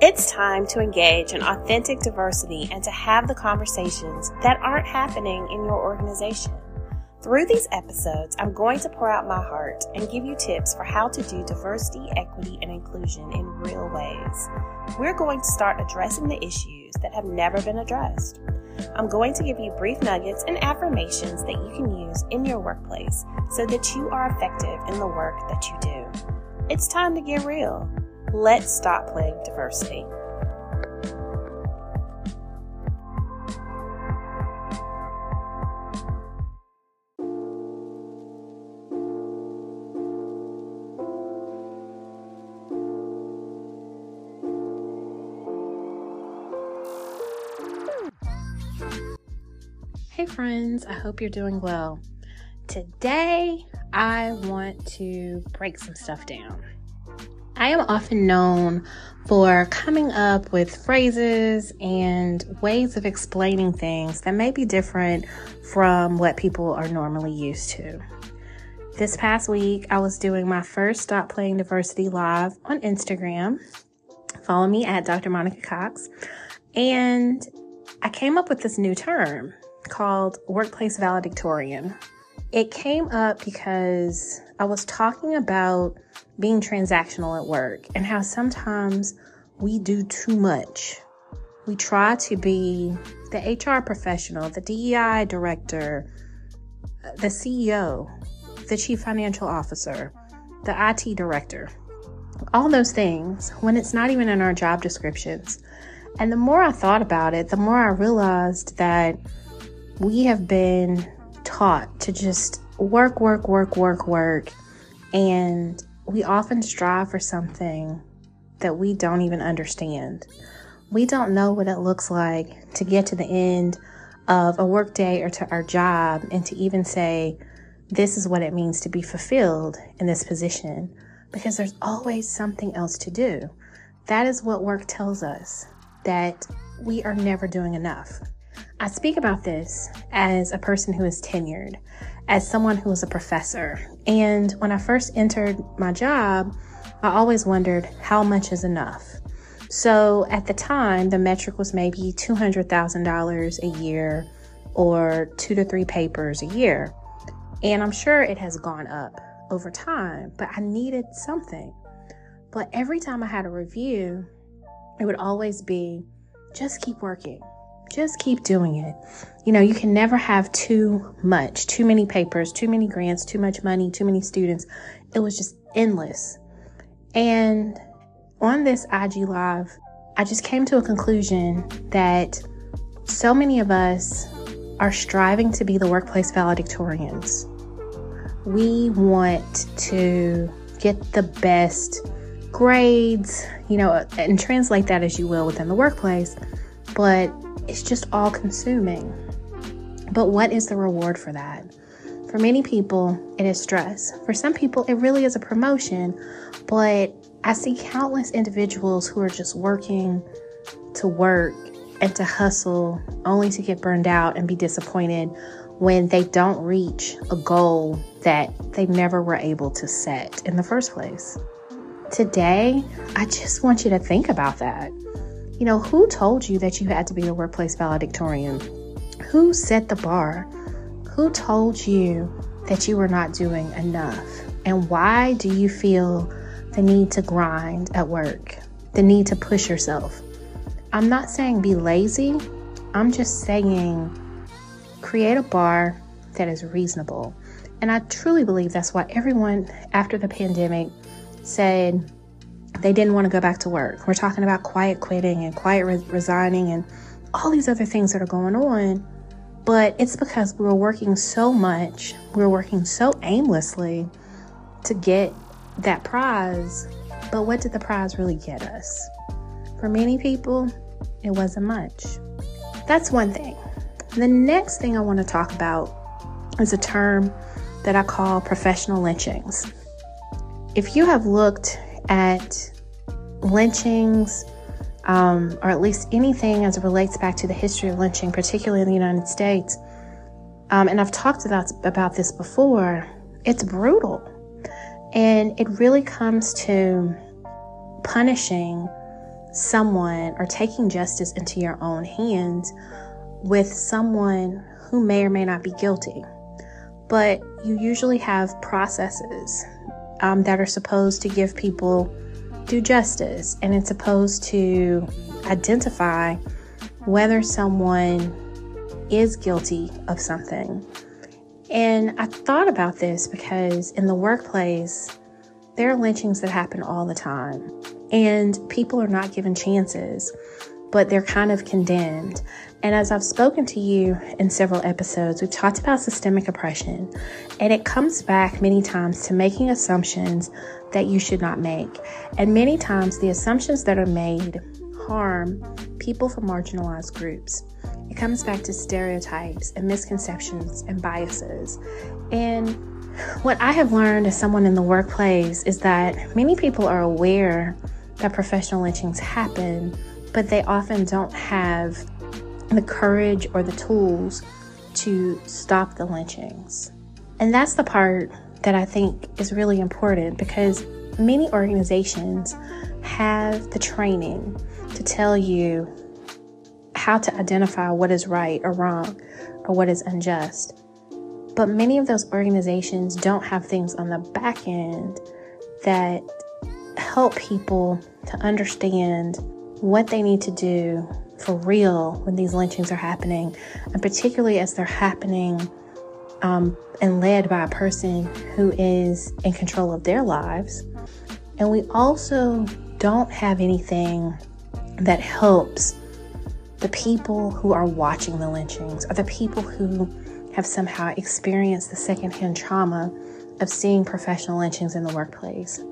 It's time to engage in authentic diversity and to have the conversations that aren't happening in your organization. Through these episodes, I'm going to pour out my heart and give you tips for how to do diversity, equity, and inclusion in real ways. We're going to start addressing the issues that have never been addressed. I'm going to give you brief nuggets and affirmations that you can use in your workplace so that you are effective in the work that you do. It's time to get real. Let's stop playing diversity. Hey, friends, I hope you're doing well. Today, I want to break some stuff down. I am often known for coming up with phrases and ways of explaining things that may be different from what people are normally used to. This past week, I was doing my first Stop Playing Diversity live on Instagram. Follow me at Dr. Monica Cox. And I came up with this new term called workplace valedictorian. It came up because I was talking about being transactional at work and how sometimes we do too much. We try to be the HR professional, the DEI director, the CEO, the chief financial officer, the IT director, all those things when it's not even in our job descriptions. And the more I thought about it, the more I realized that we have been taught to just work, work, work, work, work. And we often strive for something that we don't even understand. We don't know what it looks like to get to the end of a workday or to our job and to even say, this is what it means to be fulfilled in this position because there's always something else to do. That is what work tells us that we are never doing enough. I speak about this as a person who is tenured, as someone who is a professor. And when I first entered my job, I always wondered how much is enough. So at the time, the metric was maybe $200,000 a year or two to three papers a year. And I'm sure it has gone up over time, but I needed something. But every time I had a review, it would always be just keep working, just keep doing it. You know, you can never have too much, too many papers, too many grants, too much money, too many students. It was just endless. And on this IG Live, I just came to a conclusion that so many of us are striving to be the workplace valedictorians. We want to get the best grades, you know, and translate that as you will within the workplace, but it's just all consuming. But what is the reward for that? For many people, it is stress. For some people, it really is a promotion, but I see countless individuals who are just working to work and to hustle only to get burned out and be disappointed when they don't reach a goal that they never were able to set in the first place. Today, I just want you to think about that. You know, who told you that you had to be a workplace valedictorian? Who set the bar? Who told you that you were not doing enough? And why do you feel the need to grind at work, the need to push yourself? I'm not saying be lazy, I'm just saying create a bar that is reasonable. And I truly believe that's why everyone after the pandemic said, they didn't want to go back to work. We're talking about quiet quitting and quiet re- resigning and all these other things that are going on. But it's because we were working so much, we were working so aimlessly to get that prize. But what did the prize really get us? For many people, it wasn't much. That's one thing. The next thing I want to talk about is a term that I call professional lynchings. If you have looked at lynchings, um, or at least anything as it relates back to the history of lynching, particularly in the United States, um, and I've talked about, about this before, it's brutal. And it really comes to punishing someone or taking justice into your own hands with someone who may or may not be guilty. But you usually have processes um, that are supposed to give people due justice and it's supposed to identify whether someone is guilty of something. And I thought about this because in the workplace, there are lynchings that happen all the time, and people are not given chances, but they're kind of condemned. And as I've spoken to you in several episodes, we've talked about systemic oppression, and it comes back many times to making assumptions that you should not make. And many times, the assumptions that are made harm people from marginalized groups. It comes back to stereotypes and misconceptions and biases. And what I have learned as someone in the workplace is that many people are aware that professional lynchings happen, but they often don't have the courage or the tools to stop the lynchings. And that's the part that I think is really important because many organizations have the training to tell you how to identify what is right or wrong or what is unjust. But many of those organizations don't have things on the back end that help people to understand what they need to do for real when these lynchings are happening, and particularly as they're happening um, and led by a person who is in control of their lives. And we also don't have anything that helps the people who are watching the lynchings or the people who have somehow experienced the secondhand trauma of seeing professional lynchings in the workplace.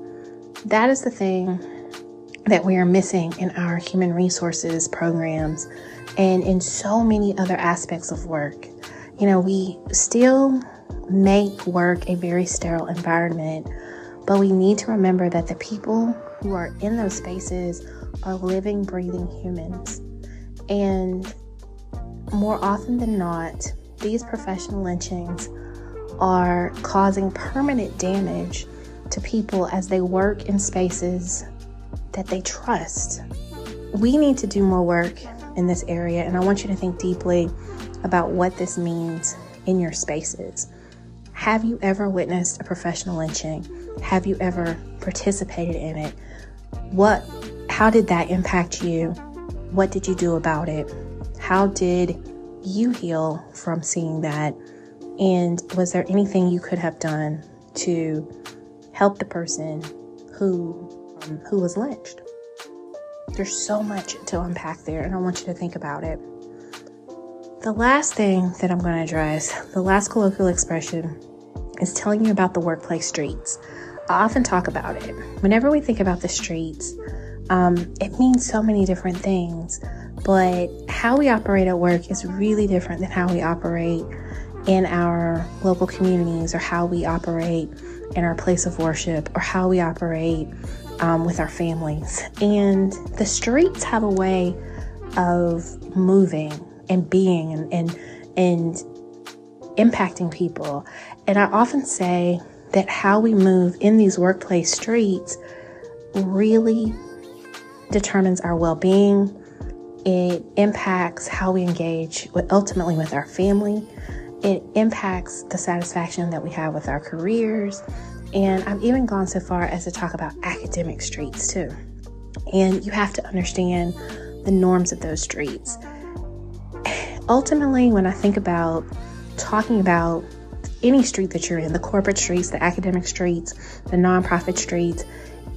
That is the thing that we are missing in our human resources programs and in so many other aspects of work. You know, we still make work a very sterile environment, but we need to remember that the people who are in those spaces are living, breathing humans. And more often than not, these professional lynchings are causing permanent damage to people as they work in spaces that they trust. We need to do more work in this area, and I want you to think deeply about what this means in your spaces. Have you ever witnessed a professional lynching? Have you ever participated in it? What how did that impact you? What did you do about it? How did you heal from seeing that? And was there anything you could have done to help the person who um, who was lynched. There's so much to unpack there, and I want you to think about it. The last thing that I'm going to address, the last colloquial expression, is telling you about the workplace streets. I often talk about it. Whenever we think about the streets, um, it means so many different things, but how we operate at work is really different than how we operate in our local communities or how we operate in our place of worship or how we operate um, with our families. And the streets have a way of moving and being and, and, and impacting people. And I often say that how we move in these workplace streets really determines our well being. It impacts how we engage with ultimately with our family. It impacts the satisfaction that we have with our careers. And I've even gone so far as to talk about academic streets too. And you have to understand the norms of those streets. Ultimately, when I think about talking about any street that you're in, the corporate streets, the academic streets, the nonprofit streets,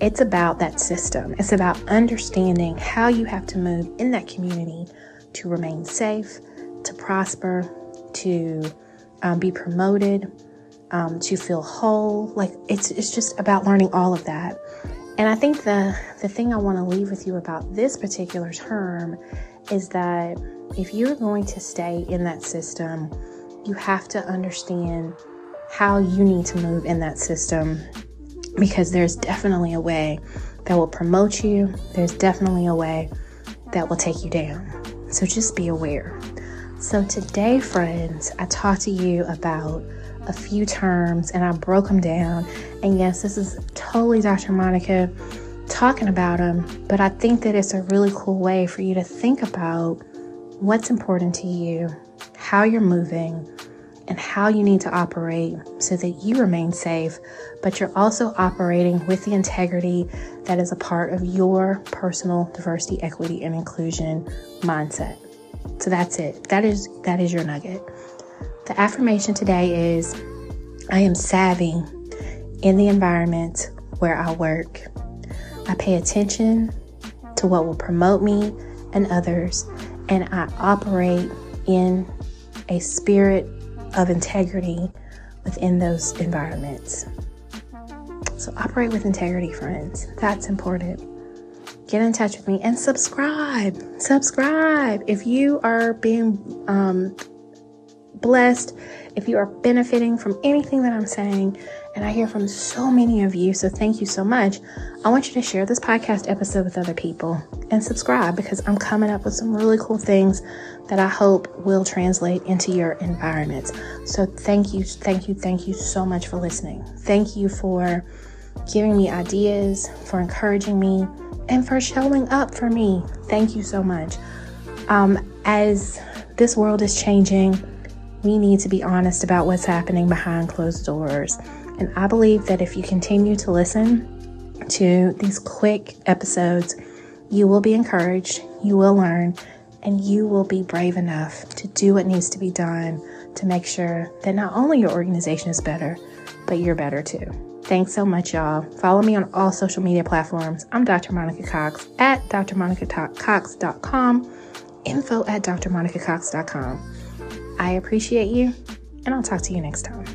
it's about that system. It's about understanding how you have to move in that community to remain safe, to prosper, to um, be promoted, um, to feel whole. Like it's it's just about learning all of that. And I think the the thing I want to leave with you about this particular term is that if you're going to stay in that system, you have to understand how you need to move in that system because there's definitely a way that will promote you. There's definitely a way that will take you down. So just be aware. So today, friends, I talked to you about a few terms and I broke them down. And yes, this is totally Dr. Monica talking about them, but I think that it's a really cool way for you to think about what's important to you, how you're moving, and how you need to operate so that you remain safe, but you're also operating with the integrity that is a part of your personal diversity, equity, and inclusion mindset. So that's it. That is that is your nugget. The affirmation today is I am savvy in the environment where I work. I pay attention to what will promote me and others, and I operate in a spirit of integrity within those environments. So, operate with integrity, friends. That's important. Get in touch with me and subscribe. Subscribe. If you are being um, blessed, if you are benefiting from anything that I'm saying, and I hear from so many of you, so thank you so much. I want you to share this podcast episode with other people and subscribe because I'm coming up with some really cool things that I hope will translate into your environments. So thank you, thank you, thank you so much for listening. Thank you for giving me ideas, for encouraging me, and for showing up for me. Thank you so much. Um, as this world is changing, we need to be honest about what's happening behind closed doors. And I believe that if you continue to listen to these quick episodes, you will be encouraged, you will learn, and you will be brave enough to do what needs to be done to make sure that not only your organization is better, but you're better too. Thanks so much, y'all. Follow me on all social media platforms. I'm Dr. Monica Cox at drmonicacox.com, info at drmonicacox.com. I appreciate you, and I'll talk to you next time.